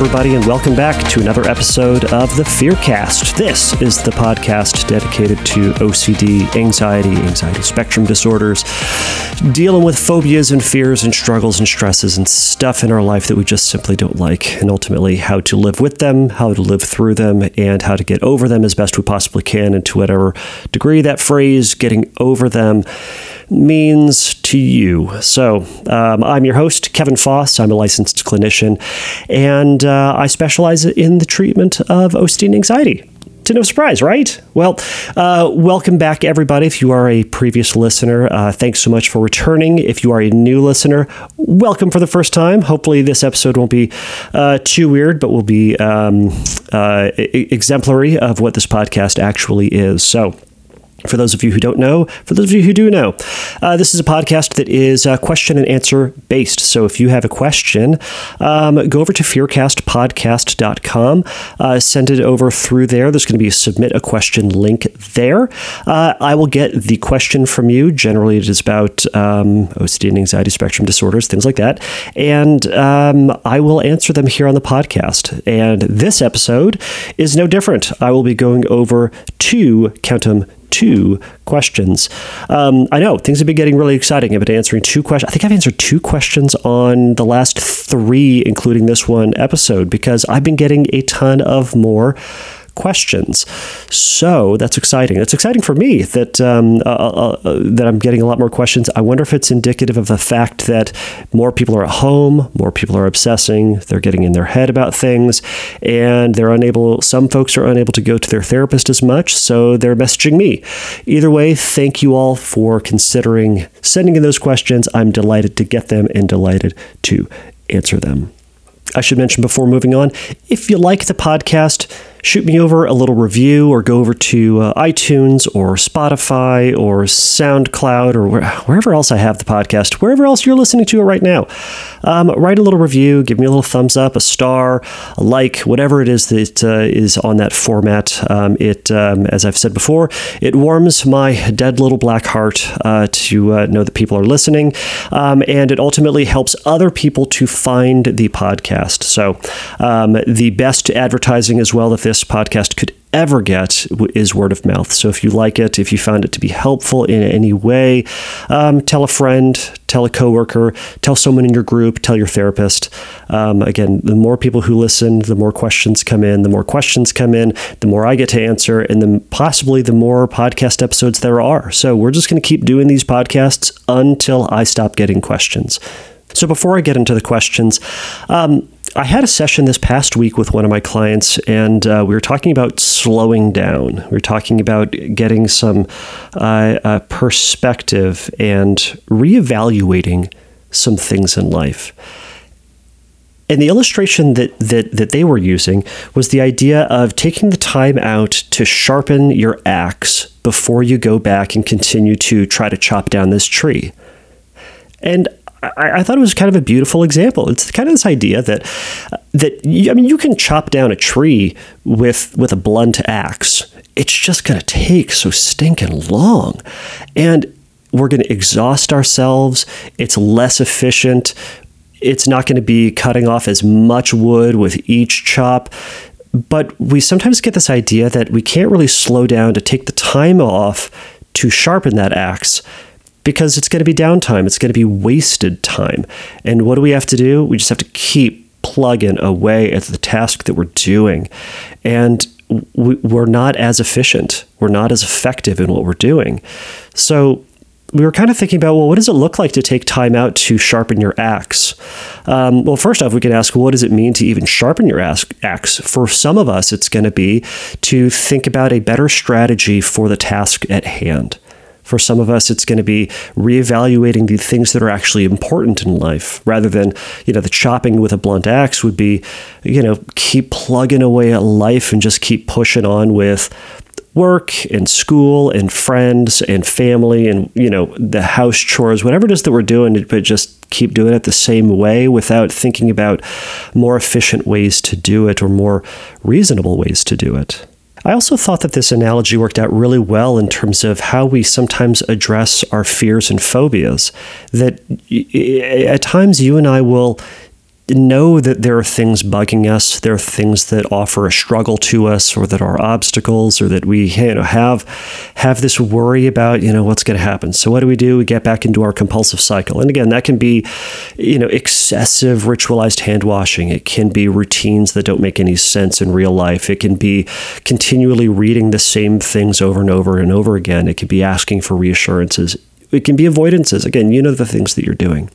everybody, and welcome back to another episode of the Fearcast. This is the podcast dedicated to OCD, anxiety, anxiety spectrum disorders, dealing with phobias and fears and struggles and stresses and stuff in our life that we just simply don't like, and ultimately how to live with them, how to live through them, and how to get over them as best we possibly can, and to whatever degree that phrase, getting over them, means to you. So, um, I'm your host, Kevin Foss. I'm a licensed clinician, and uh, I specialize in the treatment of OCD and anxiety. To no surprise, right? Well, uh, welcome back, everybody. If you are a previous listener, uh, thanks so much for returning. If you are a new listener, welcome for the first time. Hopefully, this episode won't be uh, too weird, but will be um, uh, exemplary of what this podcast actually is. So, for those of you who don't know, for those of you who do know, uh, this is a podcast that is uh, question and answer based. So if you have a question, um, go over to fearcastpodcast.com, uh, send it over through there. There's going to be a submit a question link there. Uh, I will get the question from you. Generally, it is about um, OCD and anxiety spectrum disorders, things like that. And um, I will answer them here on the podcast. And this episode is no different. I will be going over two, count two questions. Um, I know things have been getting really exciting. I've been answering two questions. I think I've answered two questions on the last three, including this one episode, because I've been getting a ton of more questions. So that's exciting. It's exciting for me that um, uh, uh, uh, that I'm getting a lot more questions. I wonder if it's indicative of the fact that more people are at home, more people are obsessing, they're getting in their head about things, and they're unable. Some folks are unable to go to their therapist as much, so they're messaging me. Either way, thank you all for considering sending in those questions. I'm delighted to get them and delighted to answer them. I should mention before moving on if you like the podcast, shoot me over a little review or go over to uh, iTunes or Spotify or SoundCloud or where, wherever else I have the podcast, wherever else you're listening to it right now. Um, write a little review, give me a little thumbs up, a star, a like, whatever it is that uh, is on that format. Um, it, um, as I've said before, it warms my dead little black heart uh, to uh, know that people are listening, um, and it ultimately helps other people to find the podcast. So, um, the best advertising as well, if this podcast could ever get is word of mouth. So if you like it, if you found it to be helpful in any way, um, tell a friend, tell a coworker, tell someone in your group, tell your therapist. Um, again, the more people who listen, the more questions come in. The more questions come in, the more I get to answer, and then possibly the more podcast episodes there are. So we're just going to keep doing these podcasts until I stop getting questions. So before I get into the questions, um, I had a session this past week with one of my clients, and uh, we were talking about slowing down. We were talking about getting some uh, uh, perspective and reevaluating some things in life. And the illustration that, that, that they were using was the idea of taking the time out to sharpen your axe before you go back and continue to try to chop down this tree. And I, I, thought it was kind of a beautiful example. It's kind of this idea that that I mean, you can chop down a tree with with a blunt axe. It's just going to take so stinking long, and we're going to exhaust ourselves. It's less efficient. It's not going to be cutting off as much wood with each chop. But we sometimes get this idea that we can't really slow down to take the time off to sharpen that axe because it's going to be downtime. It's going to be wasted time. And what do we have to do? We just have to keep plugging away at the task that we're doing. And we're not as efficient. We're not as effective in what we're doing. So we were kind of thinking about, well, what does it look like to take time out to sharpen your axe? Um, well, first off, we can ask, what does it mean to even sharpen your axe? For some of us, it's going to be to think about a better strategy for the task at hand. For some of us, it's going to be reevaluating the things that are actually important in life rather than, you know, the chopping with a blunt axe would be, you know, keep plugging away at life and just keep pushing on with work and school and friends and family and you know the house chores whatever it is that we're doing but just keep doing it the same way without thinking about more efficient ways to do it or more reasonable ways to do it I also thought that this analogy worked out really well in terms of how we sometimes address our fears and phobias. That at times you and I will know that there are things bugging us, there are things that offer a struggle to us, or that are obstacles, or that we you know have have this worry about you know what's going to happen. So what do we do? We get back into our compulsive cycle, and again, that can be you know excessive ritualized hand washing. It can be routines that don't make any sense in real life. It can be continually reading the same things over and over and over again. It can be asking for reassurances. It can be avoidances. Again, you know the things that you're doing.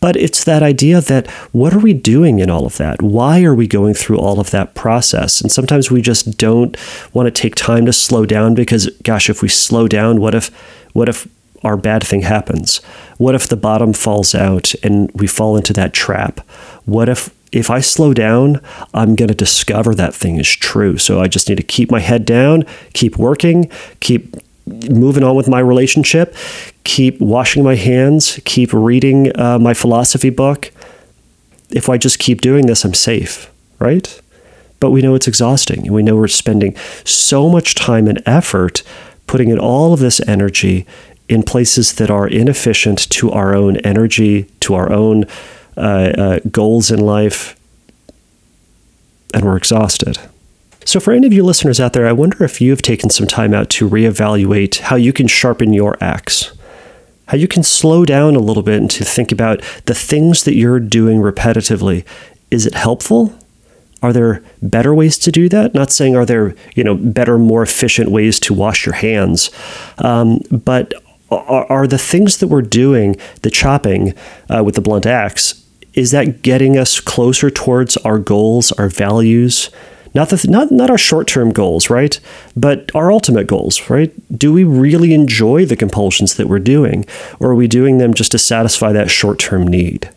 But it's that idea that what are we doing in all of that? Why are we going through all of that process? And sometimes we just don't want to take time to slow down because, gosh, if we slow down, what if, what if our bad thing happens? What if the bottom falls out and we fall into that trap? What if if I slow down, I'm going to discover that thing is true. So I just need to keep my head down, keep working, keep moving on with my relationship, keep washing my hands, keep reading uh, my philosophy book. If I just keep doing this, I'm safe, right? But we know it's exhausting, we know we're spending so much time and effort putting in all of this energy in places that are inefficient to our own energy, to our own uh, uh, goals in life, and we're exhausted. So, for any of you listeners out there, I wonder if you've taken some time out to reevaluate how you can sharpen your axe, how you can slow down a little bit and to think about the things that you're doing repetitively. Is it helpful? Are there better ways to do that? Not saying are there you know better, more efficient ways to wash your hands, um, but are, are, the things that we're doing, the chopping uh, with the blunt axe, is that getting us closer towards our goals, our values? Not the not not our short-term goals, right? But our ultimate goals, right? Do we really enjoy the compulsions that we're doing or are we doing them just to satisfy that short-term need?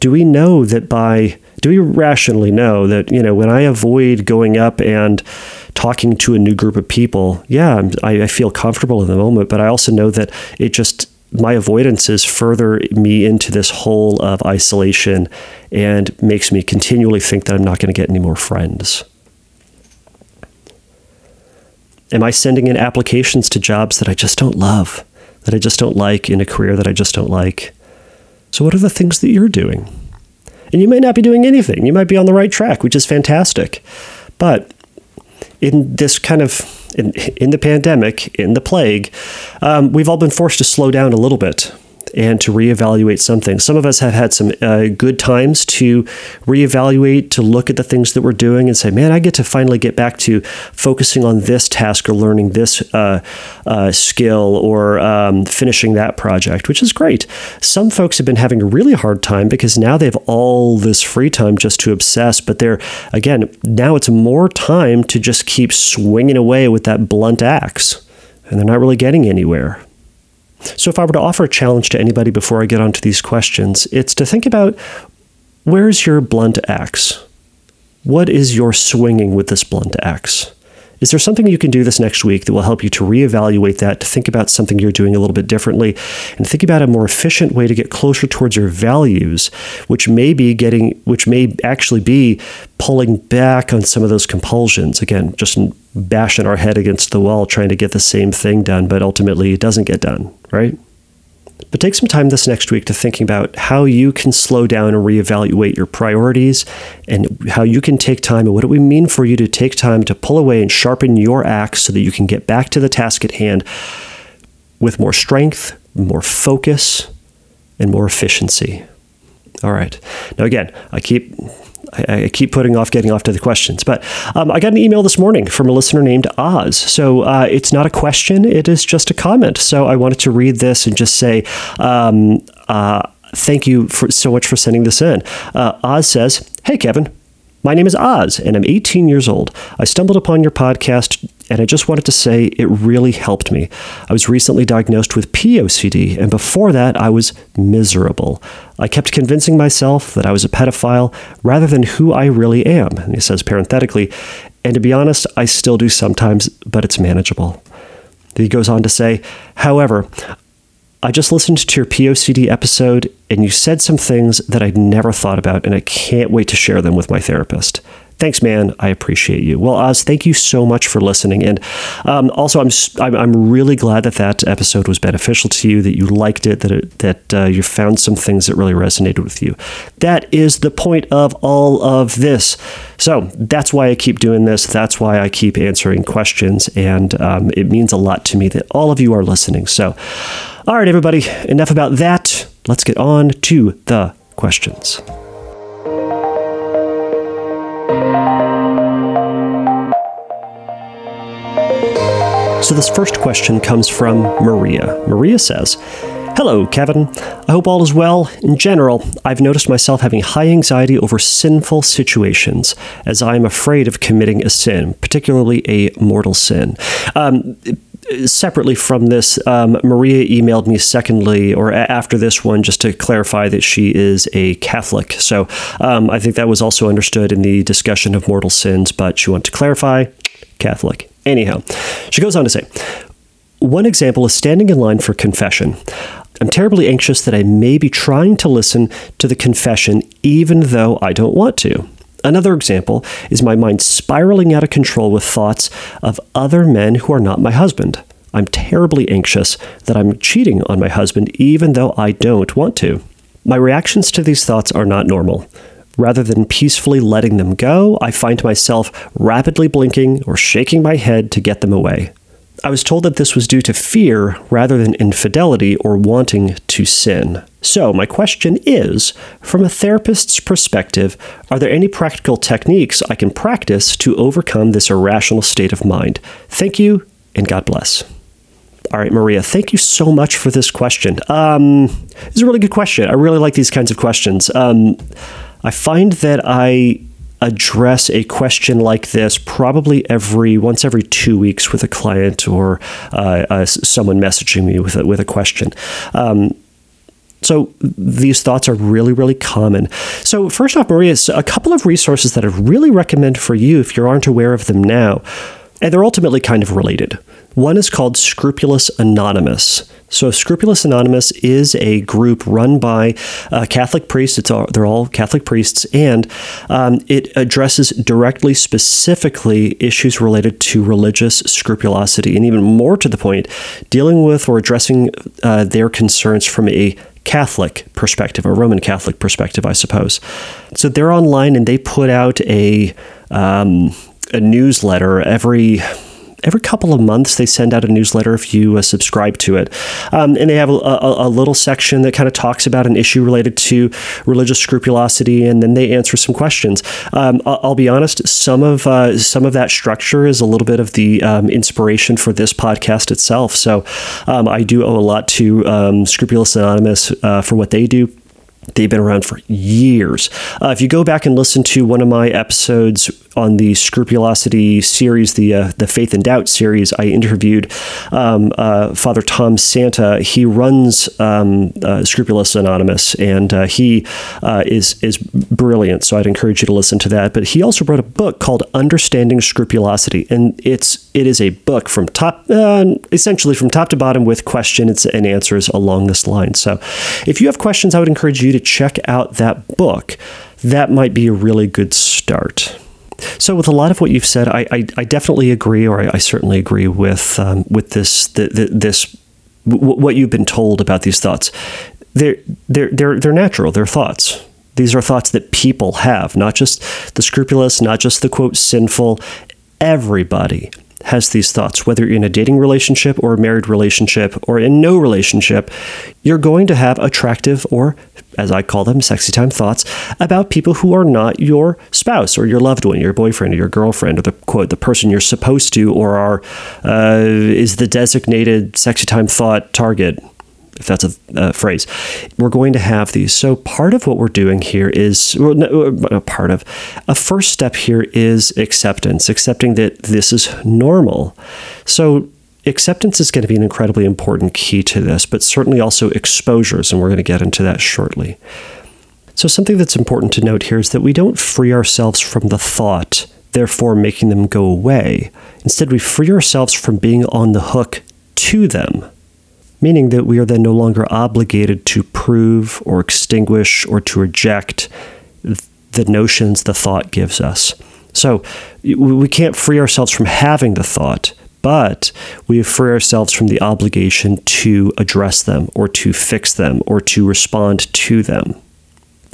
Do we know that by do we rationally know that, you know, when I avoid going up and talking to a new group of people, yeah, I, I feel comfortable in the moment, but I also know that it just my avoidances further me into this hole of isolation and makes me continually think that I'm not going to get any more friends. Am I sending in applications to jobs that I just don't love, that I just don't like, in a career that I just don't like? So, what are the things that you're doing? And you may not be doing anything. You might be on the right track, which is fantastic. But in this kind of in, in the pandemic, in the plague, um, we've all been forced to slow down a little bit and to reevaluate something. Some of us have had some uh, good times to reevaluate, to look at the things that we're doing and say, man, I get to finally get back to focusing on this task or learning this uh, uh, skill or um, finishing that project, which is great. Some folks have been having a really hard time because now they have all this free time just to obsess, but they're, again, now it's more time to just keep swinging away with that blunt axe and they're not really getting anywhere. So, if I were to offer a challenge to anybody before I get onto these questions, it's to think about where's your blunt axe? What is your swinging with this blunt axe? Is there something you can do this next week that will help you to reevaluate that, to think about something you're doing a little bit differently, and think about a more efficient way to get closer towards your values, which may be getting, which may actually be pulling back on some of those compulsions? Again, just bashing our head against the wall trying to get the same thing done, but ultimately it doesn't get done, right? But take some time this next week to thinking about how you can slow down and reevaluate your priorities and how you can take time and what it would mean for you to take time to pull away and sharpen your axe so that you can get back to the task at hand with more strength, more focus, and more efficiency. All right. Now, again, I keep I, I, keep putting off getting off to the questions, but um, I got an email this morning from a listener named Oz. So uh, it's not a question; it is just a comment. So I wanted to read this and just say. Um, uh, thank you for, so much for sending this in. Uh, Oz says, "Hey Kevin, my name is Oz, and I'm 18 years old. I stumbled upon your podcast, and I just wanted to say it really helped me. I was recently diagnosed with POCD, and before that, I was miserable. I kept convincing myself that I was a pedophile rather than who I really am. And he says parenthetically, and to be honest, I still do sometimes, but it's manageable. He goes on to say, however, I just listened to your POCD episode and you said some things that I'd never thought about, and I can't wait to share them with my therapist. Thanks, man. I appreciate you. Well, Oz, thank you so much for listening. And um, also, I'm, I'm, I'm really glad that that episode was beneficial to you, that you liked it, that it, that uh, you found some things that really resonated with you. That is the point of all of this. So that's why I keep doing this. That's why I keep answering questions, and um, it means a lot to me that all of you are listening. So, all right, everybody, enough about that. Let's get on to the questions. So, this first question comes from Maria. Maria says, Hello, Kevin. I hope all is well. In general, I've noticed myself having high anxiety over sinful situations as I am afraid of committing a sin, particularly a mortal sin. Um, separately from this, um, Maria emailed me secondly, or after this one, just to clarify that she is a Catholic. So um, I think that was also understood in the discussion of mortal sins, but she wanted to clarify Catholic. Anyhow, she goes on to say, one example is standing in line for confession. I'm terribly anxious that I may be trying to listen to the confession even though I don't want to. Another example is my mind spiraling out of control with thoughts of other men who are not my husband. I'm terribly anxious that I'm cheating on my husband even though I don't want to. My reactions to these thoughts are not normal. Rather than peacefully letting them go, I find myself rapidly blinking or shaking my head to get them away. I was told that this was due to fear rather than infidelity or wanting to sin. So, my question is from a therapist's perspective, are there any practical techniques I can practice to overcome this irrational state of mind? Thank you, and God bless. All right, Maria, thank you so much for this question. Um, it's a really good question. I really like these kinds of questions. Um, I find that I address a question like this probably every once every two weeks with a client or uh, uh, someone messaging me with a, with a question. Um, so these thoughts are really, really common. So first off, Maria, a couple of resources that I really recommend for you if you aren't aware of them now, and they're ultimately kind of related. One is called Scrupulous Anonymous. So, Scrupulous Anonymous is a group run by uh, Catholic priests. It's all, they're all Catholic priests, and um, it addresses directly, specifically, issues related to religious scrupulosity, and even more to the point, dealing with or addressing uh, their concerns from a Catholic perspective, a Roman Catholic perspective, I suppose. So they're online and they put out a um, a newsletter every every couple of months they send out a newsletter if you uh, subscribe to it. Um, and they have a, a, a, little section that kind of talks about an issue related to religious scrupulosity and then they answer some questions. Um, I'll, I'll, be honest some of uh, some of that structure is a little bit of the um, inspiration for this podcast itself. So um, I do owe a lot to um, Scrupulous Anonymous uh, for what they do. They've been around for years. Uh, if you go back and listen to one of my episodes on the Scrupulosity series, the uh, the Faith and Doubt series, I interviewed um, uh, Father Tom Santa. He runs um, uh, Scrupulous Anonymous, and uh, he uh, is is brilliant. So I'd encourage you to listen to that. But he also wrote a book called Understanding Scrupulosity, and it's it is a book from top essentially from top to bottom with questions and answers along this line. So if you have questions, I would encourage you to check out that book. That might be a really good start. So, with a lot of what you've said, I, I, I definitely agree, or I, I certainly agree with um, with this the, the, this w- what you've been told about these thoughts. They're they're they're they're natural. They're thoughts. These are thoughts that people have, not just the scrupulous, not just the quote sinful. Everybody has these thoughts, whether you're in a dating relationship or a married relationship or in no relationship, you're going to have attractive or, as I call them, sexy time thoughts about people who are not your spouse or your loved one, your boyfriend or your girlfriend, or the quote, the person you're supposed to or are, uh, is the designated sexy time thought target if that's a, a, phrase, we're going to have these. So part of what we're doing here is well, no, uh, part of a first step here is acceptance, accepting that this is normal. So acceptance is going to be an incredibly important key to this, but certainly also exposures, and we're going to get into that shortly. So something that's important to note here is that we don't free ourselves from the thought, therefore making them go away. Instead, we free ourselves from being on the hook to them meaning that we are then no longer obligated to prove or extinguish or to reject the notions the thought gives us. So we can't free ourselves from having the thought, but we free ourselves from the obligation to address them or to fix them or to respond to them.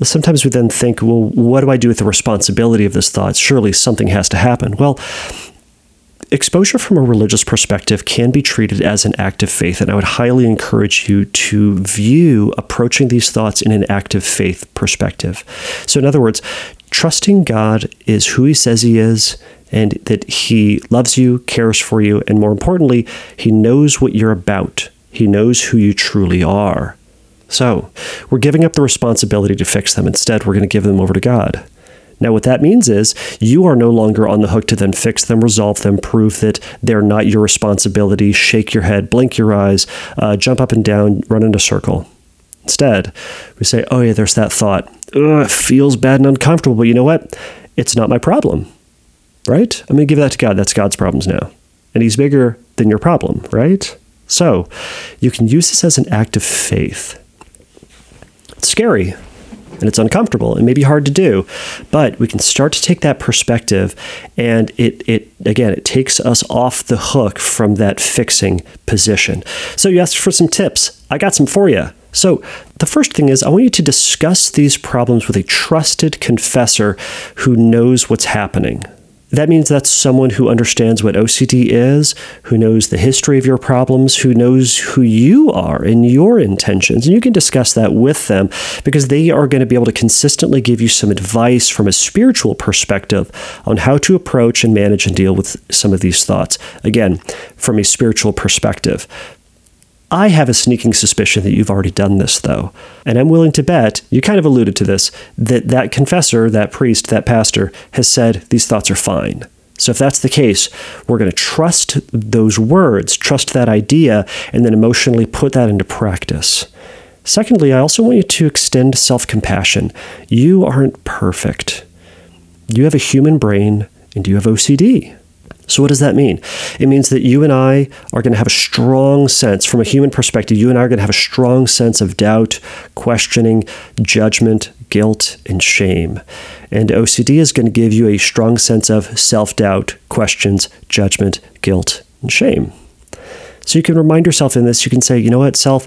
Sometimes we then think, well, what do I do with the responsibility of this thought? Surely something has to happen. Well, exposure from a religious perspective can be treated as an act of faith, and I would highly encourage you to view approaching these thoughts in an active faith perspective. So, in other words, trusting God is who He says He is, and that He loves you, cares for you, and more importantly, He knows what you're about. He knows who you truly are. So, we're giving up the responsibility to fix them. Instead, we're going to give them over to God. Now, what that means is you are no longer on the hook to then fix them, resolve them, prove that they're not your responsibility, shake your head, blink your eyes, uh, jump up and down, run in a circle. Instead, we say, oh, yeah, there's that thought. Ugh, feels bad and uncomfortable, but you know what? It's not my problem, right? I'm going to give that to God. That's God's problems now. And He's bigger than your problem, right? So you can use this as an act of faith. It's scary, and it's uncomfortable and maybe hard to do but we can start to take that perspective and it it again it takes us off the hook from that fixing position. So you asked for some tips. I got some for you so, the first thing is, I want you to discuss these problems with a trusted confessor who knows what's happening. That means that's someone who understands what OCD is, who knows the history of your problems, who knows who you are and your intentions. And you can discuss that with them because they are going to be able to consistently give you some advice from a spiritual perspective on how to approach and manage and deal with some of these thoughts. Again, from a spiritual perspective. I have a sneaking suspicion that you've already done this, though. And I'm willing to bet, you kind of alluded to this, that that confessor, that priest, that pastor has said these thoughts are fine. So if that's the case, we're going to trust those words, trust that idea, and then emotionally put that into practice. Secondly, I also want you to extend self compassion. You aren't perfect. You have a human brain and you have OCD. So, what does that mean? It means that you and I are going to have a strong sense, from a human perspective, you and I are going to have a strong sense of doubt, questioning, judgment, guilt, and shame. And OCD is going to give you a strong sense of self doubt, questions, judgment, guilt, and shame. So, you can remind yourself in this, you can say, you know what, self,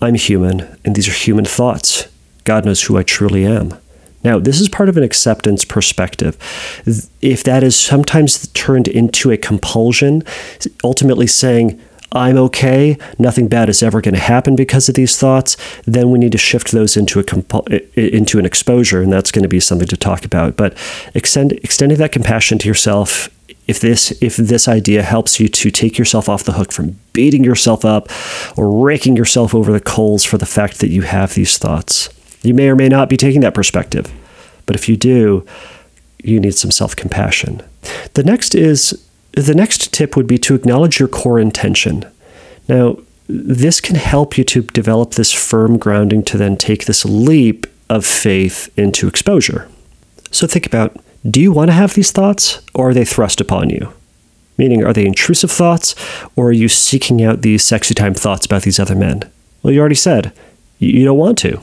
I'm human, and these are human thoughts. God knows who I truly am. Now, this is part of an acceptance perspective. If that is sometimes turned into a compulsion, ultimately saying, I'm okay, nothing bad is ever going to happen because of these thoughts, then we need to shift those into a compu- into an exposure, and that's going to be something to talk about. But extend, extending that compassion to yourself if this if this idea helps you to take yourself off the hook from beating yourself up or raking yourself over the coals for the fact that you have these thoughts you may or may not be taking that perspective, but if you do, you need some self compassion. The next is the next tip would be to acknowledge your core intention. Now, this can help you to develop this firm grounding to then take this leap of faith into exposure. So think about do you want to have these thoughts or are they thrust upon you? Meaning, are they intrusive thoughts or are you seeking out these sexy time thoughts about these other men? Well, you already said you don't want to.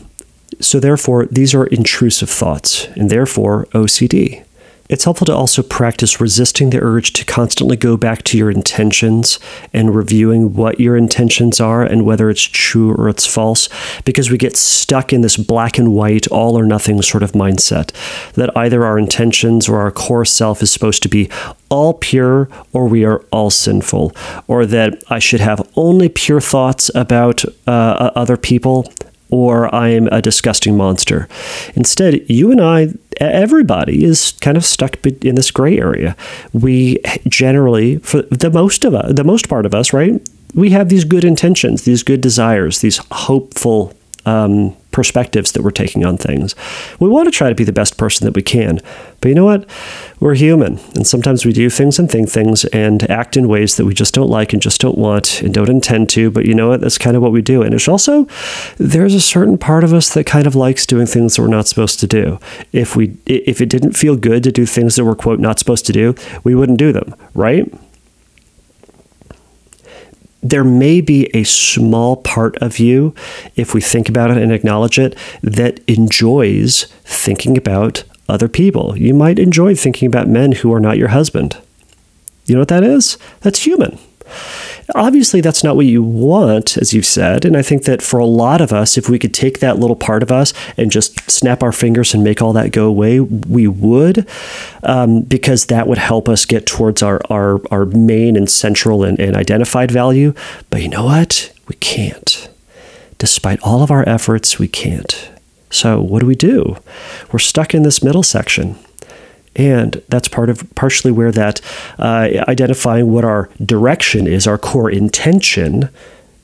So, therefore, these are intrusive thoughts, and therefore OCD. It's helpful to also practice resisting the urge to constantly go back to your intentions and reviewing what your intentions are and whether it's true or it's false, because we get stuck in this black and white, all or nothing sort of mindset that either our intentions or our core self is supposed to be all pure or we are all sinful, or that I should have only pure thoughts about uh, other people or I am a disgusting monster. Instead, you and I, everybody is kind of stuck in this gray area. We generally, for the most of us, the most part of us, right? We have these good intentions, these good desires, these hopeful um, perspectives that we're taking on things. We want to try to be the best person that we can. But you know what? We're human. And sometimes we do things and think things and act in ways that we just don't like and just don't want and don't intend to. But you know what? That's kind of what we do. And it's also, there's a certain part of us that kind of likes doing things that we're not supposed to do. If we, if it didn't feel good to do things that we're, quote, not supposed to do, we wouldn't do them, right? There may be a small part of you, if we think about it and acknowledge it, that enjoys thinking about other people. You might enjoy thinking about men who are not your husband. You know what that is? That's human. Obviously, that's not what you want, as you've said. And I think that for a lot of us, if we could take that little part of us and just snap our fingers and make all that go away, we would, um, because that would help us get towards our, our, our main and central and, and identified value. But you know what? We can't. Despite all of our efforts, we can't. So, what do we do? We're stuck in this middle section. And that's part of partially where that uh, identifying what our direction is, our core intention,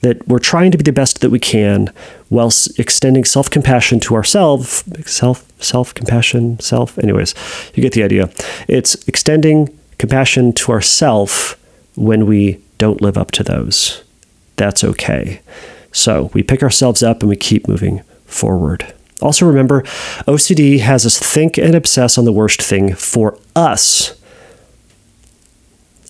that we're trying to be the best that we can while extending self-compassion to ourselves self self-compassion self anyways you get the idea. It's extending compassion to ourself when we don't live up to those. That's okay. So we pick ourselves up and we keep moving forward also, remember, OCD has us think and obsess on the worst thing for us.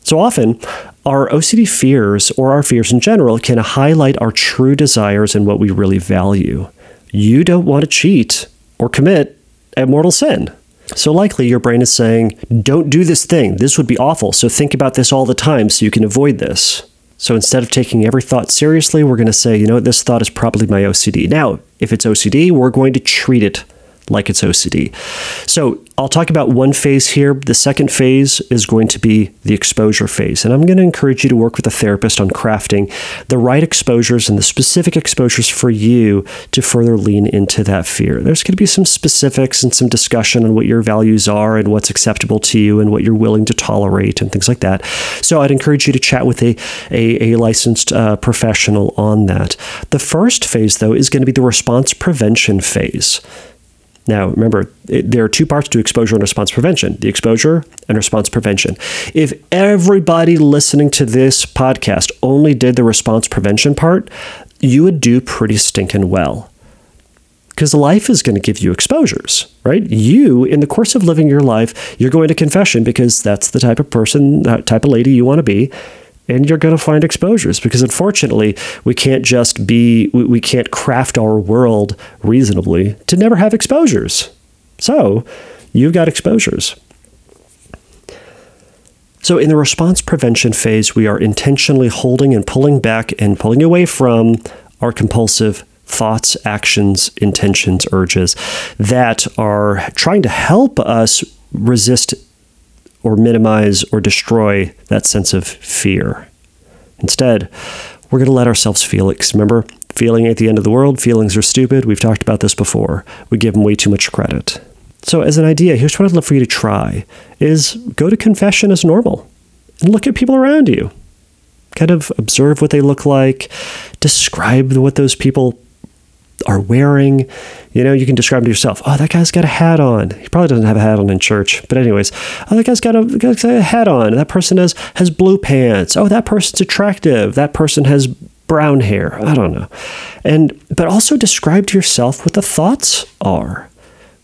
So often, our OCD fears, or our fears in general, can highlight our true desires and what we really value. You don't want to cheat or commit a mortal sin. So likely your brain is saying, don't do this thing. This would be awful. So think about this all the time so you can avoid this. So instead of taking every thought seriously, we're going to say, you know this thought is probably my OCD. Now, if it's OCD, we're going to treat it like it's OCD. So I'll talk about one phase here. The second phase is going to be the exposure phase. And I'm going to encourage you to work with a therapist on crafting the right exposures and the specific exposures for you to further lean into that fear. There's going to be some specifics and some discussion on what your values are and what's acceptable to you and what you're willing to tolerate and things like that. So I'd encourage you to chat with a, a, a licensed uh, professional on that. The first phase, though, is going to be the response prevention phase. Now, remember, it, there are two parts to exposure and response prevention the exposure and response prevention. If everybody listening to this podcast only did the response prevention part, you would do pretty stinking well. Because life is going to give you exposures, right? You, in the course of living your life, you're going to confession because that's the type of person, that type of lady you want to be and you're going to find exposures because unfortunately we can't just be we can't craft our world reasonably to never have exposures. So you've got exposures. So in the response prevention phase we are intentionally holding and pulling back and pulling away from our compulsive thoughts actions intentions urges that are trying to help us resist or minimize or destroy that sense of fear. Instead, we're going to let ourselves feel it. Remember, feeling at the end of the world, feelings are stupid. We've talked about this before. We give them way too much credit. So, as an idea, here's what I'd love for you to try: is go to confession as normal and look at people around you. Kind of observe what they look like, describe what those people are wearing. You know, you can describe to yourself, oh, that guy's got a hat on. He probably doesn't have a hat on in church. But anyways, oh, that guy's got a, got a hat on. That person has, has blue pants. Oh, that person's attractive. That person has brown hair. I don't know. And but also describe to yourself what the thoughts are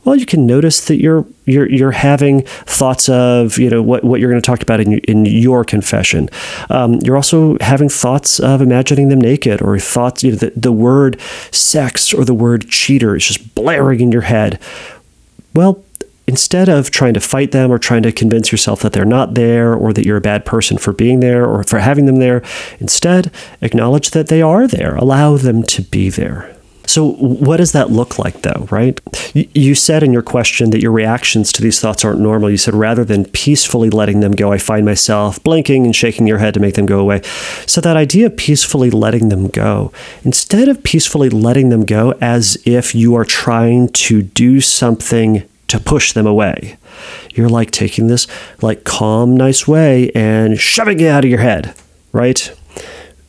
well, you can notice that you're you're you're having thoughts of you know what, what you're going to talk about in in your confession. Um, you're also having thoughts of imagining them naked, or thoughts you know the, the word sex or the word cheater is just blaring in your head. Well, instead of trying to fight them or trying to convince yourself that they're not there or that you're a bad person for being there or for having them there, instead acknowledge that they are there. Allow them to be there. So, what does that look like, though, right? You said in your question that your reactions to these thoughts aren't normal. You said rather than peacefully letting them go, I find myself blinking and shaking your head to make them go away. So, that idea of peacefully letting them go, instead of peacefully letting them go as if you are trying to do something to push them away, you're like taking this like calm, nice way and shoving it out of your head, right?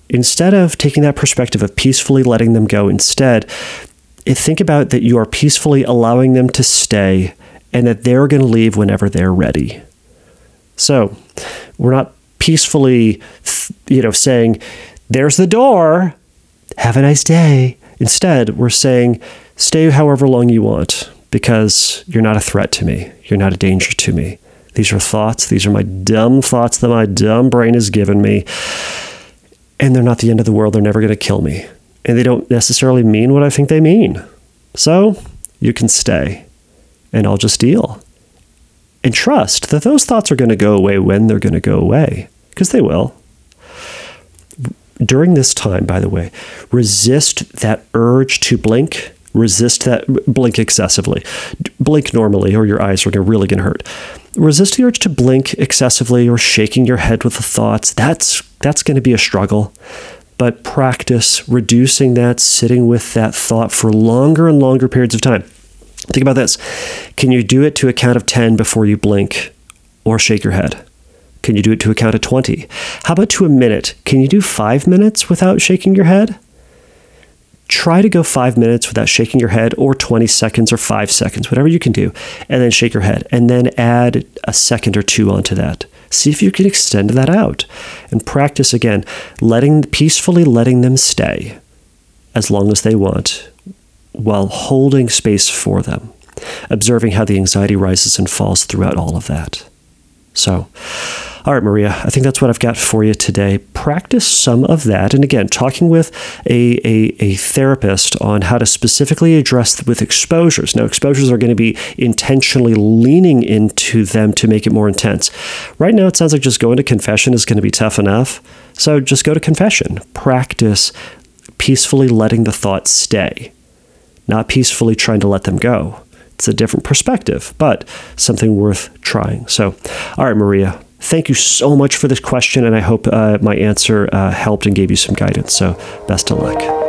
Instead of taking that perspective of peacefully letting them go, instead, eh, think about that you are peacefully allowing them to stay and that they're going to leave whenever they're ready. So, we're not peacefully, you know, saying, there's the door, have a nice day. Instead, we're saying, stay however long you want because you're not a threat to me. You're not a danger to me. These are thoughts. These are my dumb thoughts that my dumb brain has given me and they're not the end of the world. They're never going to kill me. And they don't necessarily mean what I think they mean. So you can stay and I'll just deal. and trust that those thoughts are going to go away when they're going to go away, because they will. During this time, by the way, resist that urge to blink. Resist that blink excessively. Blink normally, or your eyes are really going to hurt. Resist the urge to blink excessively or shaking your head with the thoughts. That's that's going to be a struggle but practice reducing that, sitting with that thought for longer and longer periods of time. Think about this. Can you do it to a count of 10 before you blink or shake your head? Can you do it to a count of 20? How about to a minute? Can you do five minutes without shaking your head? Try to go five minutes without shaking your head, or 20 seconds, or five seconds, whatever you can do, and then shake your head, and then add a second or two onto that. See if you can extend that out and practice again, letting peacefully letting them stay as long as they want while holding space for them, observing how the anxiety rises and falls throughout all of that. So, all right, Maria, I think that's what I've got for you today. Practice some of that. And again, talking with a, a, a therapist on how to specifically address with exposures. Now, exposures are going to be intentionally leaning into them to make it more intense. Right now, it sounds like just going to confession is going to be tough enough. So just go to confession. Practice peacefully letting the thoughts stay, not peacefully trying to let them go. It's a different perspective, but something worth trying. So, all right, Maria, Thank you so much for this question, and I hope uh, my answer uh, helped and gave you some guidance. So, best of luck.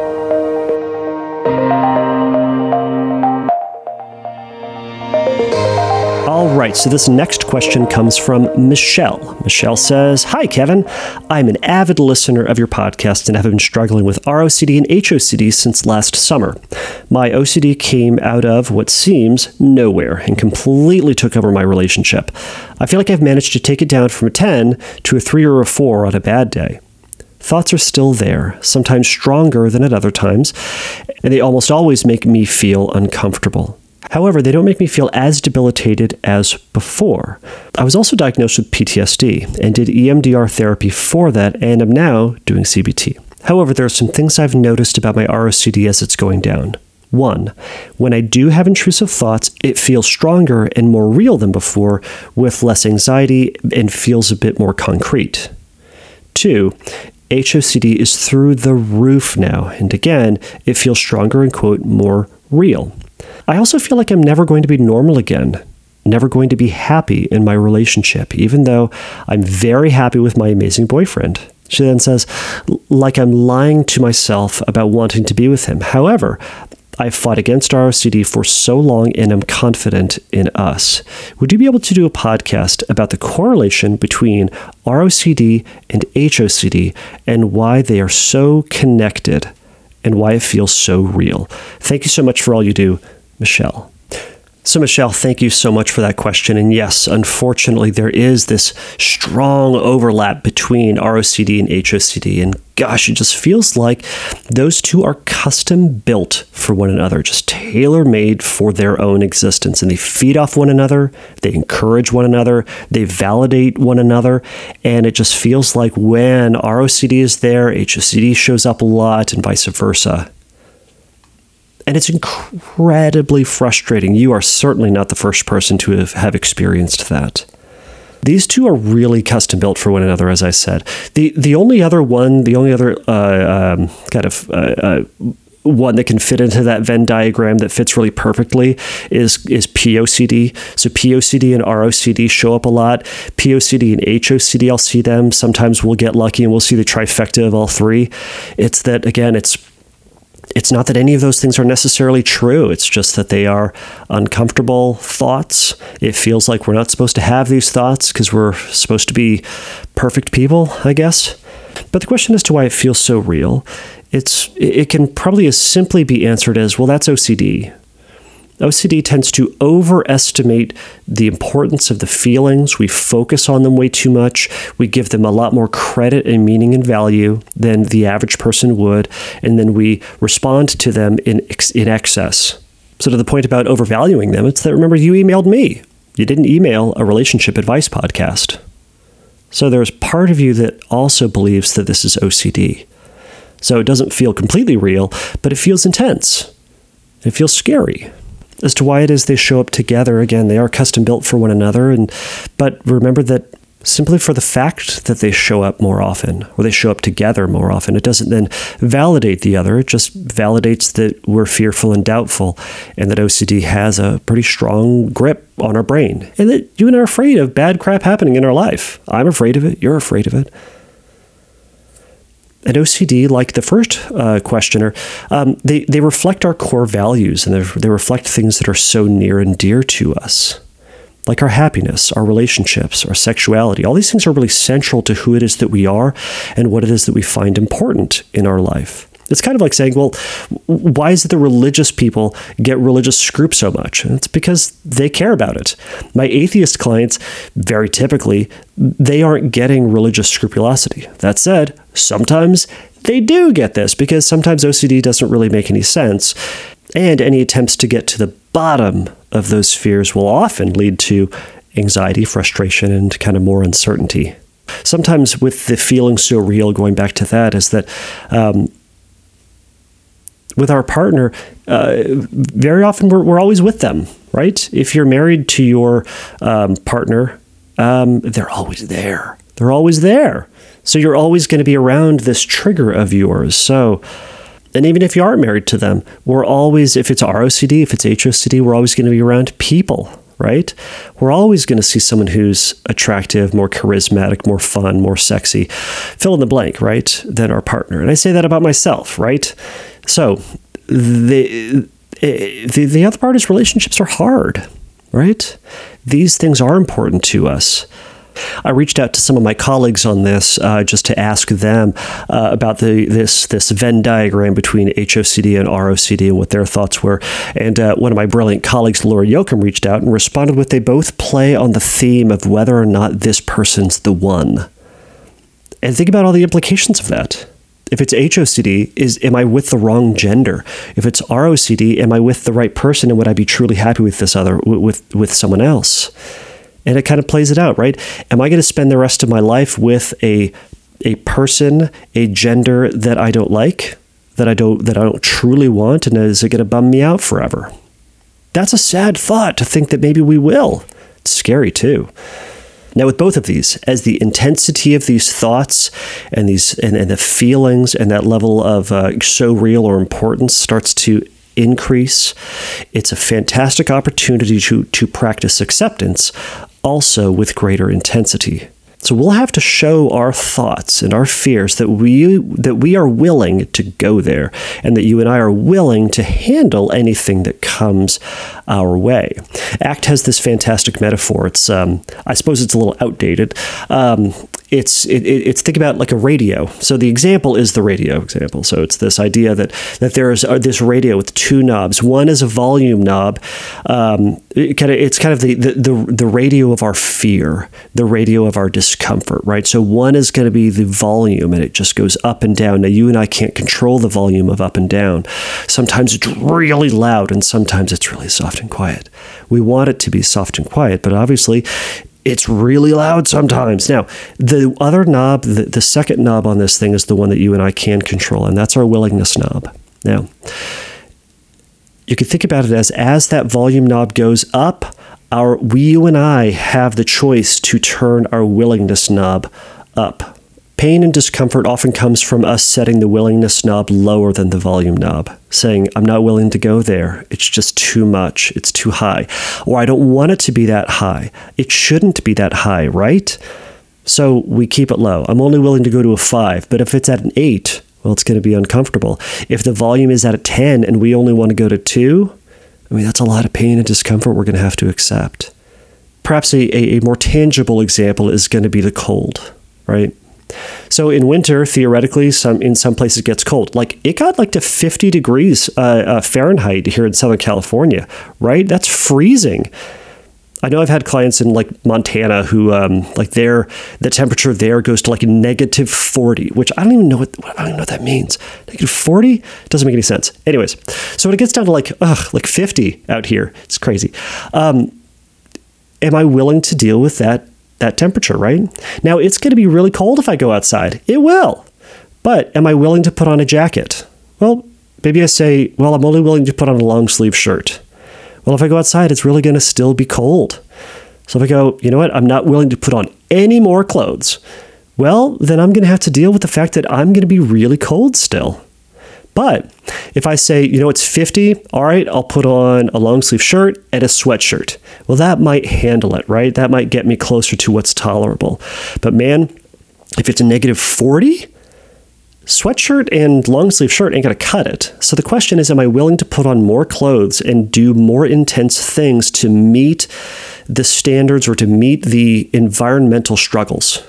All right, so this next question comes from Michelle. Michelle says Hi, Kevin. I'm an avid listener of your podcast and have been struggling with ROCD and HOCD since last summer. My OCD came out of what seems nowhere and completely took over my relationship. I feel like I've managed to take it down from a 10 to a 3 or a 4 on a bad day. Thoughts are still there, sometimes stronger than at other times, and they almost always make me feel uncomfortable. However, they don't make me feel as debilitated as before. I was also diagnosed with PTSD and did EMDR therapy for that and am now doing CBT. However, there are some things I've noticed about my ROCD as it's going down. One, when I do have intrusive thoughts, it feels stronger and more real than before, with less anxiety and feels a bit more concrete. Two, HOCD is through the roof now, and again, it feels stronger and, quote, more real. I also feel like I'm never going to be normal again, never going to be happy in my relationship, even though I'm very happy with my amazing boyfriend. She then says, like I'm lying to myself about wanting to be with him. However, I've fought against ROCD for so long and I'm confident in us. Would you be able to do a podcast about the correlation between ROCD and HOCD and why they are so connected and why it feels so real? Thank you so much for all you do. Michelle. So, Michelle, thank you so much for that question. And yes, unfortunately, there is this strong overlap between ROCD and HOCD. And gosh, it just feels like those two are custom built for one another, just tailor made for their own existence. And they feed off one another, they encourage one another, they validate one another. And it just feels like when ROCD is there, HOCD shows up a lot, and vice versa. And it's incredibly frustrating. You are certainly not the first person to have, have experienced that. These two are really custom built for one another, as I said. The the only other one, the only other uh, um, kind of uh, uh, one that can fit into that Venn diagram that fits really perfectly is is POCD. So POCD and ROCD show up a lot. POCD and HOCD, I'll see them. Sometimes we'll get lucky and we'll see the trifecta of all three. It's that again, it's it's not that any of those things are necessarily true. It's just that they are uncomfortable thoughts. It feels like we're not supposed to have these thoughts because we're supposed to be perfect people, I guess. But the question as to why it feels so real, it's it can probably as simply be answered as, well, that's OCD. OCD tends to overestimate the importance of the feelings. We focus on them way too much. We give them a lot more credit and meaning and value than the average person would, and then we respond to them in in excess. So to the point about overvaluing them, it's that remember you emailed me. You didn't email a relationship advice podcast. So there's part of you that also believes that this is OCD. So it doesn't feel completely real, but it feels intense. It feels scary. As to why it is they show up together. Again, they are custom built for one another, and but remember that simply for the fact that they show up more often or they show up together more often, it doesn't then validate the other. It just validates that we're fearful and doubtful, and that OCD has a pretty strong grip on our brain, and that you and I are afraid of bad crap happening in our life. I'm afraid of it. You're afraid of it. And OCD, like the first uh, questioner, um, they, they reflect our core values and they reflect things that are so near and dear to us, like our happiness, our relationships, our sexuality. All these things are really central to who it is that we are and what it is that we find important in our life. It's kind of like saying, well, why is it the religious people get religious scrupe so much? It's because they care about it. My atheist clients, very typically, they aren't getting religious scrupulosity. That said, sometimes they do get this because sometimes OCD doesn't really make any sense. And any attempts to get to the bottom of those fears will often lead to anxiety, frustration, and kind of more uncertainty sometimes with the feeling so real going back to that is that um, with our partner, uh, very often we're, we're always with them, right? If you're married to your um, partner, um, they're always there. They're always there. So you're always going to be around this trigger of yours. So, and even if you aren't married to them, we're always, if it's ROCD, if it's HOCD, we're always going to be around people, right? We're always going to see someone who's attractive, more charismatic, more fun, more sexy, fill in the blank, right, than our partner. And I say that about myself, right? So the, the, the other part is relationships are hard, right? These things are important to us. I reached out to some of my colleagues on this uh, just to ask them uh, about the this this Venn diagram between HOCD and ROCD and what their thoughts were. And uh, one of my brilliant colleagues, Laura Yoakum, reached out and responded with they both play on the theme of whether or not this person's the one. And think about all the implications of that. If it's HOCD, is am I with the wrong gender? If it's ROCD, am I with the right person and would I be truly happy with this other with with someone else? And it kind of plays it out, right? Am I going to spend the rest of my life with a a person, a gender that I don't like, that I don't that I don't truly want, and is it going to bum me out forever? That's a sad thought to think that maybe we will. It's scary too. Now, with both of these, as the intensity of these thoughts and these and, and the feelings and that level of uh, so real or importance starts to increase, it's a fantastic opportunity to to practice acceptance, also with greater intensity. So we'll have to show our thoughts and our fears that we that we are willing to go there and that you and I are willing to handle anything that comes our way. ACT has this fantastic metaphor. It's um, I suppose it's a little outdated. Um, it's it, it's think about like a radio. So the example is the radio example. So it's this idea that that there is uh, this radio with two knobs. One is a volume knob. Um, it kind of it's kind of the, the the the radio of our fear, the radio of our discomfort, right? So one is going to be the volume, and it just goes up and down. Now you and I can't control the volume of up and down. Sometimes it's really loud, and sometimes it's really soft and quiet. We want it to be soft and quiet, but obviously it's really loud sometimes. Now, the other knob, the, the second knob on this thing is the one that you and I can control, and that's our willingness knob. Now, you can think about it as as that volume knob goes up, our we you and I have the choice to turn our willingness knob up. Pain and discomfort often comes from us setting the willingness knob lower than the volume knob, saying, I'm not willing to go there. It's just too much. It's too high. Or I don't want it to be that high. It shouldn't be that high, right? So we keep it low. I'm only willing to go to a five, but if it's at an eight, well, it's going to be uncomfortable. If the volume is at a 10 and we only want to go to two, I mean, that's a lot of pain and discomfort we're going to have to accept. Perhaps a, a, more tangible example is going to be the cold, right? So in winter, theoretically, some in some places it gets cold. Like it got like to 50 degrees uh, uh, Fahrenheit here in Southern California, right? That's freezing. I know I've had clients in like Montana who um, like their the temperature there goes to like negative 40, which I don't even know what I don't even know what that means. Negative 40 doesn't make any sense. Anyways, so when it gets down to like ugh, like 50 out here, it's crazy. Um, am I willing to deal with that that temperature, right? Now, it's going to be really cold if I go outside. It will. But am I willing to put on a jacket? Well, maybe I say, well, I'm only willing to put on a long sleeve shirt. Well, if I go outside, it's really going to still be cold. So if I go, you know what, I'm not willing to put on any more clothes, well, then I'm going to have to deal with the fact that I'm going to be really cold still. But if I say, you know, it's 50, all right, I'll put on a long sleeve shirt and a sweatshirt. Well, that might handle it, right? That might get me closer to what's tolerable. But man, if it's a negative 40, sweatshirt and long sleeve shirt ain't going to cut it. So the question is Am I willing to put on more clothes and do more intense things to meet the standards or to meet the environmental struggles?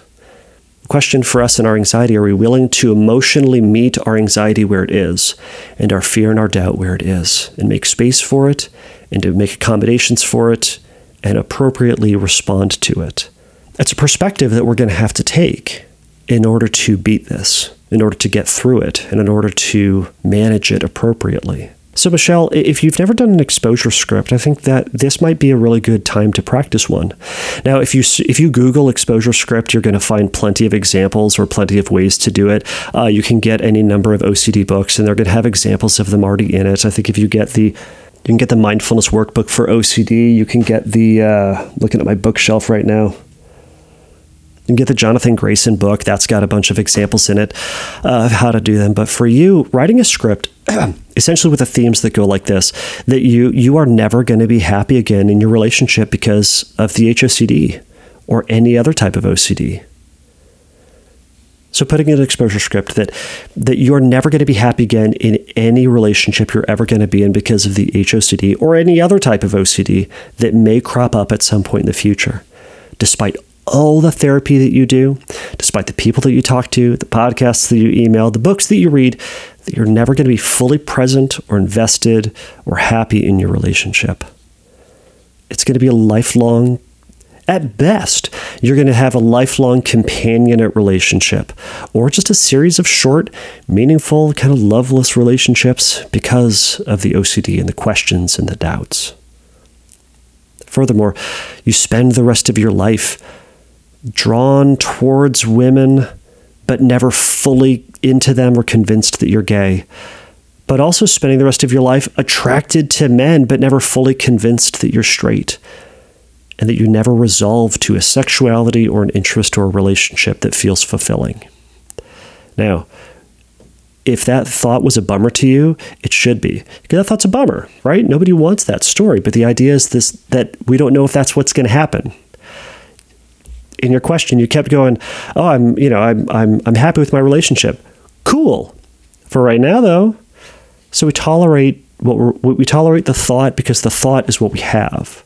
Question for us in our anxiety Are we willing to emotionally meet our anxiety where it is and our fear and our doubt where it is and make space for it and to make accommodations for it and appropriately respond to it? It's a perspective that we're going to have to take in order to beat this, in order to get through it, and in order to manage it appropriately. So, Michelle, if you've never done an exposure script, I think that this might be a really good time to practice one. Now, if you if you Google exposure script, you're going to find plenty of examples or plenty of ways to do it. Uh, you can get any number of OCD books, and they're going to have examples of them already in it. I think if you get the you can get the mindfulness workbook for OCD. You can get the uh, looking at my bookshelf right now You can get the Jonathan Grayson book. That's got a bunch of examples in it uh, of how to do them. But for you, writing a script, essentially with the themes that go like this, that you you are never going to be happy again in your relationship because of the HOCD or any other type of OCD. So putting in an exposure script that that you're never going to be happy again in any relationship you're ever going to be in because of the HOCD or any other type of OCD that may crop up at some point in the future, despite all the therapy that you do, despite the people that you talk to, the podcasts that you email, the books that you read, that you're never going to be fully present or invested or happy in your relationship. It's going to be a lifelong, at best, you're going to have a lifelong companionate relationship or just a series of short, meaningful, kind of loveless relationships because of the OCD and the questions and the doubts. Furthermore, you spend the rest of your life drawn towards women, but never fully into them or convinced that you're gay. But also spending the rest of your life attracted to men, but never fully convinced that you're straight. And that you never resolve to a sexuality or an interest or a relationship that feels fulfilling. Now, if that thought was a bummer to you, it should be. Because that thought's a bummer, right? Nobody wants that story. But the idea is this that we don't know if that's what's going to happen in your question, you kept going, "Oh, I'm, you know, I'm, I'm, I'm happy with my relationship." Cool. For right now, though, so we tolerate what we we tolerate the thought because the thought is what we have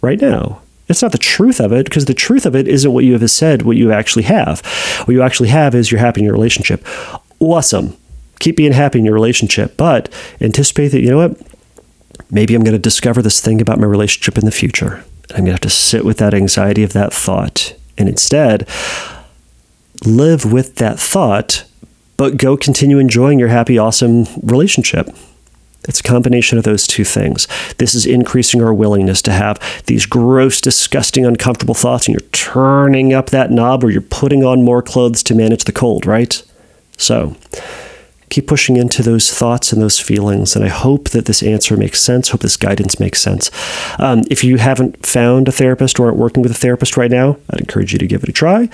right now. It's not the truth of it because the truth of it isn't what you have said. What you actually have, what you actually have is you're happy in your relationship. Awesome. Keep being happy in your relationship, but anticipate that you know what. Maybe I'm going to discover this thing about my relationship in the future. I'm going to have to sit with that anxiety of that thought and instead live with that thought, but go continue enjoying your happy, awesome relationship. It's a combination of those two things. This is increasing our willingness to have these gross, disgusting, uncomfortable thoughts, and you're turning up that knob or you're putting on more clothes to manage the cold, right? So, keep pushing into those thoughts and those feelings. And I hope that this answer makes sense. Hope this guidance makes sense. Um, if you haven't found a therapist or aren't working with a therapist right now, I'd encourage you to give it a try.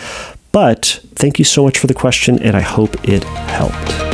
But thank you so much for the question, and I hope it helped.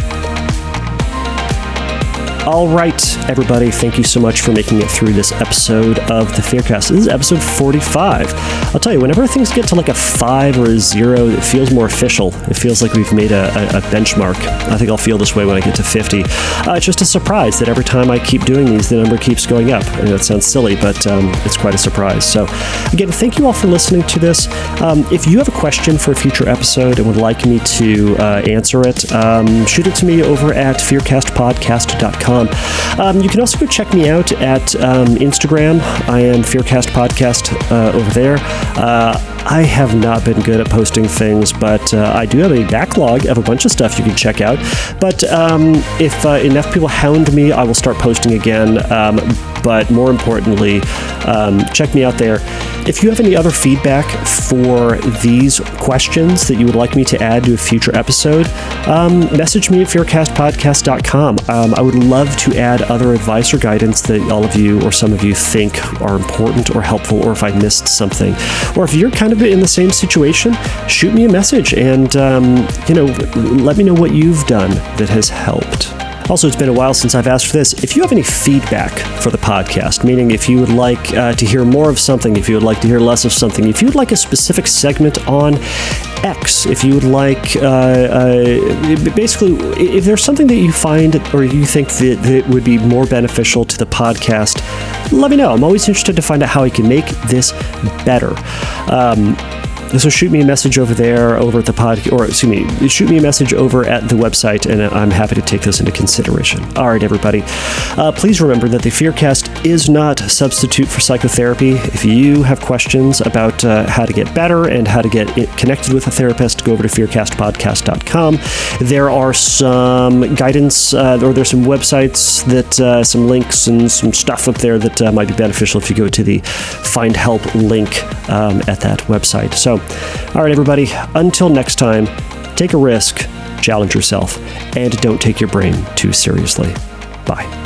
All right, everybody, thank you so much for making it through this episode of the Fearcast. This is episode 45. I'll tell you, whenever things get to like a five or a zero, it feels more official. It feels like we've made a, a, a benchmark. I think I'll feel this way when I get to 50. Uh, it's just a surprise that every time I keep doing these, the number keeps going up. And that sounds silly, but um, it's quite a surprise. So, again, thank you all for listening to this. Um, if you have a question for a future episode and would like me to uh, answer it, um, shoot it to me over at fearcastpodcast.com. Um, you can also go check me out at um, Instagram. I am Fearcast Podcast uh, over there. Uh, I have not been good at posting things, but uh, I do have a backlog of a bunch of stuff you can check out. But um, if uh, enough people hound me, I will start posting again. Um, but more importantly, um, check me out there. If you have any other feedback for these questions that you would like me to add to a future episode, um, message me at fearcastpodcast.com. Um, I would love to add other advice or guidance that all of you or some of you think are important or helpful, or if I missed something. Or if you're kind of in the same situation, shoot me a message and, um, you know, let me know what you've done that has helped. Also, it's been a while since I've asked for this. If you have any feedback for the podcast, meaning if you would like uh, to hear more of something, if you would like to hear less of something, if you would like a specific segment on X, if you would like, uh, uh, basically, if there's something that you find or you think that, that would be more beneficial to the podcast, let me know. I'm always interested to find out how I can make this better. Um, so shoot me a message over there, over at the pod, or excuse me, shoot me a message over at the website, and I'm happy to take those into consideration. All right, everybody. Uh, please remember that the Fearcast is not a substitute for psychotherapy. If you have questions about uh, how to get better and how to get connected with a therapist, go over to fearcastpodcast.com. There are some guidance, uh, or there's some websites that, uh, some links and some stuff up there that uh, might be beneficial if you go to the Find Help link um, at that website. All right, everybody, until next time, take a risk, challenge yourself, and don't take your brain too seriously. Bye.